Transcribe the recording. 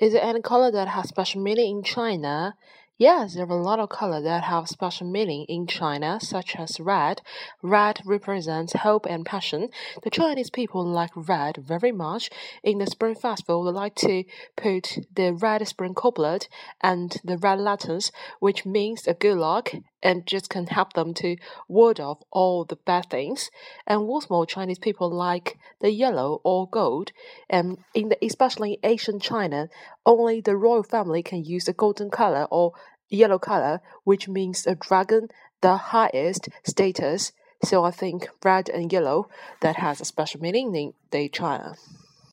Is there any color that has special meaning in China? Yes, there are a lot of colors that have special meaning in China, such as red. Red represents hope and passion. The Chinese people like red very much. In the Spring Festival, they like to put the red spring couplet and the red lanterns, which means a good luck and just can help them to ward off all the bad things. And what's more, Chinese people like the yellow or gold, and in the especially in ancient China, only the royal family can use the golden color or yellow color, which means a dragon, the highest status. So I think red and yellow that has a special meaning in the China.